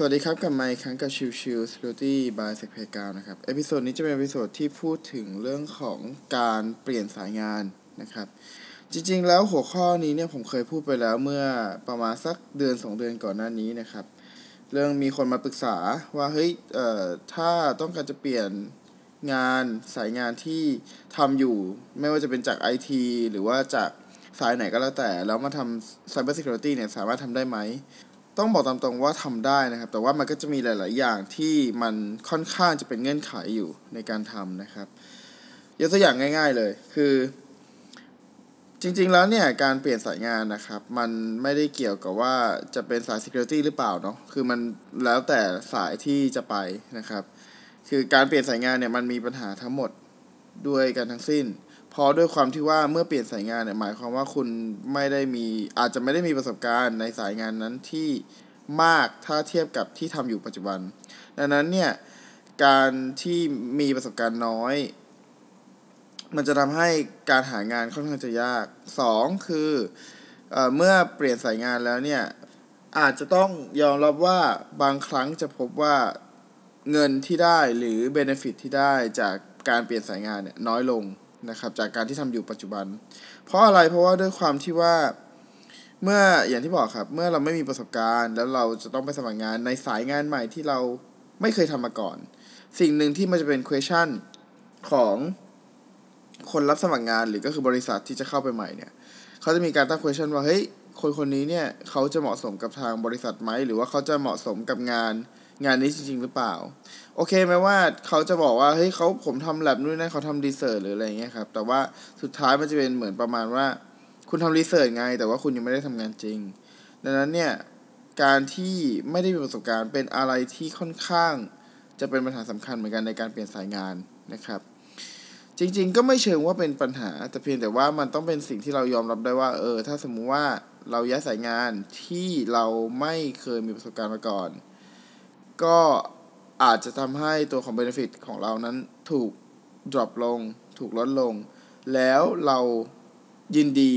สวัสดีครับกลับมาอีกครั้งกับชิวชิว Security by s e c p a y g r o u n นะครับ episode นี้จะเป็น episode ที่พูดถึงเรื่องของการเปลี่ยนสายงานนะครับ จริงๆ แล้วหัวข้อนี้เนี่ยผมเคยพูดไปแล้วเมื่อประมาณสักเดือน 2 เดือนก่อนหน้านี้นะครับ เรื่องมีคนมาปรึกษาว่าเฮ้ยเอ่อถ้าต้องการจะเปลี่ยนงานสายงานที่ทำอยู่ ไม่ว่าจะเป็นจาก IT หรือว่าจากสายไหนก็แล้วแต่ แล้วมาทำ Cyber Security เนี่ยสามารถทำได้ไหม ต้องบอกตามตรงว่าทำได้นะครับ แต่ว่ามันก็จะมีหลาย ๆ อย่างที่มันค่อนข้างจะเป็นเงื่อนไขอยู่ในการทำนะครับยกตัวอย่างง่าย ๆ เลยคือจริง ๆ แล้วเนี่ยการเปลี่ยนสายงานนะครับ มันไม่ได้เกี่ยวกับว่าจะเป็นสาย Security หรือเปล่าเนาะคือมันแล้วแต่สายที่จะไปนะครับ คือการเปลี่ยนสายงานเนี่ยมันมีปัญหาทั้งหมดด้วยกันทั้งสิ้น ราะด้วยความที่ว่าเมื่อเปลี่ยนสายงานเนี่ยหมายความว่าคุณไม่ได้มีอาจจะไม่ได้มีประสบการณ์ในสายงานนั้นที่มากถ้าเทียบกับที่ทำอยู่ปัจจุบัน ดังนั้นเนี่ยการที่มีประสบการณ์น้อย มันจะทำให้การหางานค่อนข้างจะยากสองคือเอเมื่อเปลี่ยนสายงานแล้วเนี่ยอาจจะต้องยอมรับว่าบางครั้งจะพบว่าเงินที่ได้หรือเบนฟิตที่ได้จากการเปลี่ยนสายงานเนี่ยน้อยลง นะครับจากการที่ทำอยู่ปัจจุบัน เพราะอะไรเพราะว่าด้วยความที่ว่าเมื่ออย่างที่บอกครับ เมื่อเราไม่มีประสบการณ์ แล้วเราจะต้องไปสมัครงานในสายงานใหม่ที่เราไม่เคยทำมาก่อน สิ่งหนึ่งที่มันจะเป็น question ของคนรับสมัครงานหรือก็คือบริษัทที่จะเข้าไปใหม่เนี่ยเขาจะมีการตั้ง question ว่าเฮ้ยคนคนนี้เนี่ยเขาจะเหมาะสมกับทางบริษัทไหมหรือว่าเขาจะเหมาะสมกับงาน งานนี้จริง ๆ หรือเปล่า โอเคไหมว่าเขาจะบอกว่าเฮ้ยเขาผมทำแลบนู่นนั่นเขาทำรีเสิร์ชหรืออะไรเงี้ยครับ แต่ว่าสุดท้ายมันจะเป็นเหมือนประมาณว่า คุณทำรีเสิร์ชไง แต่ว่าคุณยังไม่ได้ทำงานจริง ดังนั้นเนี่ยการที่ไม่ได้มีประสบการณ์เป็นอะไรที่ค่อนข้าง จะเป็นปัญหาสำคัญเหมือนกันในการเปลี่ยนสายงานนะครับจริง ๆ ก็ไม่เชิงว่าเป็นปัญหา แต่เพียงแต่ว่ามันต้องเป็นสิ่งที่เรายอมรับได้ว่า เออ ถ้าสมมุติว่าเราย้ายสายงานที่เราไม่เคยมีประสบการณ์มาก่อน ก็อาจจะทำให้ตัวของ Benefit ของเรานั้นถูก drop ลง ถูกลดลง แล้วเรายินดี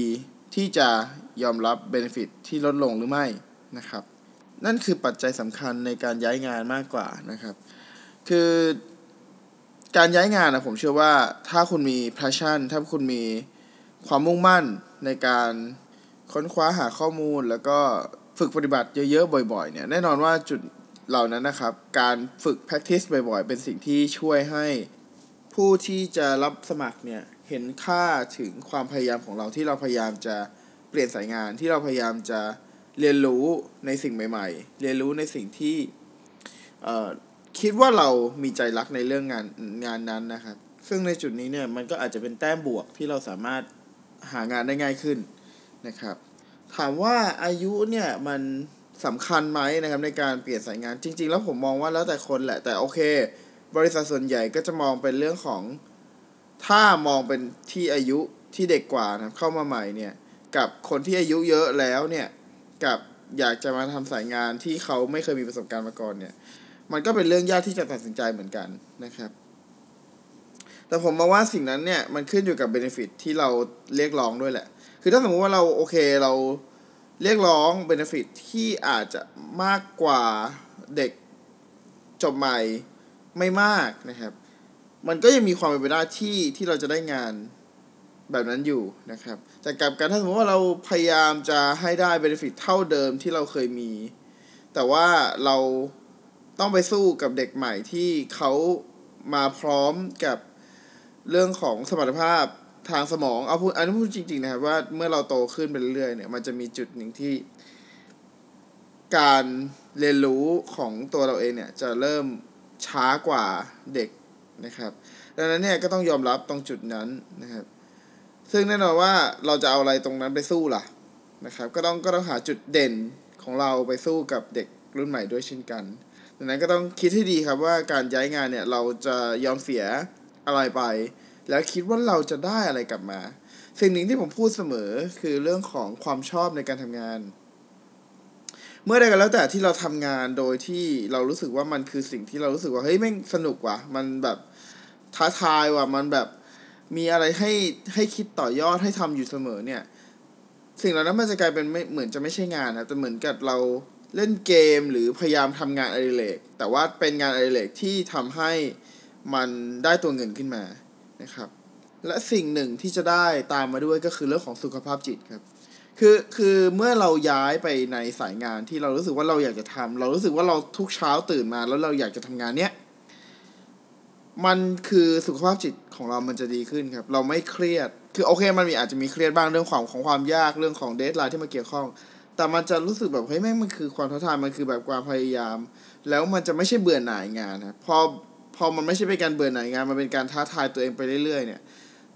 ที่จะยอมรับ Benefit ที่ลดลงหรือไม่นะครับ นั่นคือปัจจัยสำคัญในการย้ายงานมากกว่านะครับ คือการย้ายงานนะผมเชื่อว่าถ้าคุณมี passion ถ้าคุณมีความมุ่งมั่นในการค้นคว้าหาข้อมูลแล้วก็ฝึกปฏิบัติเยอะๆบ่อยๆเนี่ยแน่นอนว่าจุด เหล่านั้นนะครับ การฝึก practice บ่อยๆ เป็นสิ่งที่ช่วยให้ผู้ที่จะรับสมัครเนี่ยเห็นค่าถึงความพยายามของเราที่เราพยายามจะเปลี่ยนสายงานที่เราพยายามจะเรียนรู้ในสิ่งใหม่ๆ เรียนรู้ในสิ่งที่คิดว่าเรามีใจรักในเรื่องงานงานนั้นนะครับ ซึ่งในจุดนี้เนี่ยมันก็อาจจะเป็นแต้มบวกที่เราสามารถหางานได้ง่ายขึ้นนะครับ ถามว่าอายุเนี่ยมัน สำคัญไหมนะครับในการเปลี่ยนสายงานจริง ๆ แล้วผมมองว่าแล้วแต่คนแหละแต่โอเค บริษัทส่วนใหญ่ก็จะมองเป็นเรื่องของ ถ้ามองเป็นที่อายุที่เด็กกว่านะเข้ามาใหม่เนี่ย กับคนที่อายุเยอะแล้วเนี่ย กับอยากจะมาทำสายงานที่เขาไม่เคยมีประสบการณ์มาก่อนเนี่ย มันก็เป็นเรื่องยากที่จะตัดสินใจเหมือนกันนะครับ แต่ผมมองว่าสิ่งนั้นเนี่ยมันขึ้นอยู่กับ benefit ที่เราเรียกร้องด้วยแหละ คือถ้าสมมติว่าเราโอเคเรา เรียกร้อง benefit ที่อาจจะมากกว่าเด็กจบใหม่ไม่มากนะครับ มันก็ยังมีความเป็นไปได้ที่ที่เราจะได้งานแบบนั้นอยู่นะครับ แต่กับการถ้าสมมติว่าเราพยายามจะให้ได้ benefit เท่าเดิมที่เราเคยมี แต่ว่าเราต้องไปสู้กับเด็กใหม่ที่เขามาพร้อมกับเรื่องของสมรรถภาพ ทางสมองเอาพูดอันนี้พูดจริง ๆ นะครับว่าเมื่อเราโตขึ้นไปเรื่อยๆเนี่ย มันจะมีจุดหนึ่งที่ การเรียนรู้ของตัวเราเองเนี่ย จะเริ่มช้ากว่าเด็กนะครับ ดังนั้นเนี่ยก็ต้องยอมรับตรงจุดนั้นนะครับ ซึ่งแน่นอนว่าเราจะเอาอะไรตรงนั้นไปสู้ล่ะนะครับ ก็ต้องก็ต้องหาจุดเด่นของเราไปสู้กับเด็กรุ่นใหม่ด้วยเช่นกันดังนั้นก็ต้องคิดให้ดีครับว่าการย้ายงานเนี่ยเราจะยอมเสียอะไรไป แล้วคิดว่าเราจะได้อะไรกลับมา สิ่งหนึ่งที่ผมพูดเสมอคือเรื่องของความชอบในการทำงาน เมื่อใดก็แล้วแต่ที่เราทำงานโดยที่เรารู้สึกว่ามันคือสิ่งที่เรารู้สึกว่าเฮ้ยแม่งสนุกว่ะ มันแบบท้าทายว่ะมันแบบมีอะไรให้ให้คิดต่อยอดให้ทำอยู่เสมอเนี่ย สิ่งเหล่านั้นมันจะกลายเป็นไม่เหมือนจะไม่ใช่งานนะแต่เหมือนกับเราเล่นเกมหรือพยายามทำงานอดิเรกแต่ว่าเป็นงานอดิเรกที่ทำให้มันได้ตัวเงินขึ้นมา นะครับ และสิ่งหนึ่งที่จะได้ตามมาด้วยก็คือเรื่องของสุขภาพจิตครับคือคือเมื่อเราย้ายไปในสายงานที่เรารู้สึกว่าเราอยากจะทำเรารู้สึกว่าเราทุกเช้าตื่นมา แล้วเราอยากจะทำงานเนี้ยมันคือสุขภาพจิตของเรามันจะดีขึ้นครับ เราไม่เครียด คือโอเคมันมีอาจจะมีเครียดบ้างเรื่องของของความยากเรื่องของเดทไลน์ที่มาเกี่ยวข้อง แต่มันจะรู้สึกแบบเฮ้ยแม่งมันคือความท้าทายมันคือแบบความพยายาม แล้วมันจะไม่ใช่เบื่อหน่ายงานนะพอพ อมันไม่ใช่เป็นการเบื่อหน่ายงานมันเป็นการท้าทายตัวเองไปเรื่อยๆ เนี่ย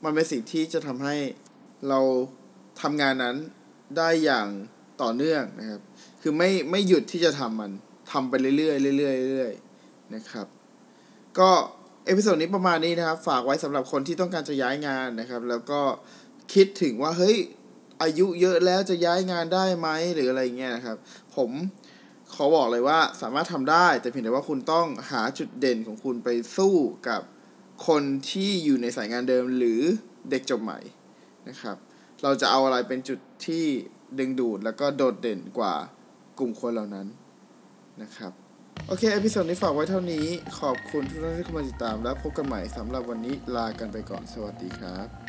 มันเป็นสิ่งที่จะทำให้เราทำงานนั้นได้อย่างต่อเนื่องนะครับ คือไม่ไม่หยุดที่จะทำมันทำไปเรื่อยๆเรื่อยๆเรื่อยๆนะครับ ก็เอพิโซดนี้ประมาณนี้นะครับ ฝากไว้สำหรับคนที่ต้องการจะย้ายงานนะครับ แล้วก็คิดถึงว่าเฮ้ยอายุเยอะแล้วจะย้ายงานได้ไหมหรืออะไรเงี้ยนะครับ ผม ขอบอกเลยว่าสามารถทำได้ แต่เพียงแต่ว่าคุณต้องหาจุดเด่นของคุณไปสู้กับคนที่อยู่ในสายงานเดิมหรือเด็กจบใหม่นะครับ เราจะเอาอะไรเป็นจุดที่ดึงดูดแล้วก็โดดเด่นกว่ากลุ่มคนเหล่านั้นนะครับ โอเค episode นี้ฝากไว้เท่านี้ ขอบคุณทุกท่านที่เข้ามาติดตามและพบกันใหม่สำหรับวันนี้ลากันไปก่อน สวัสดีครับ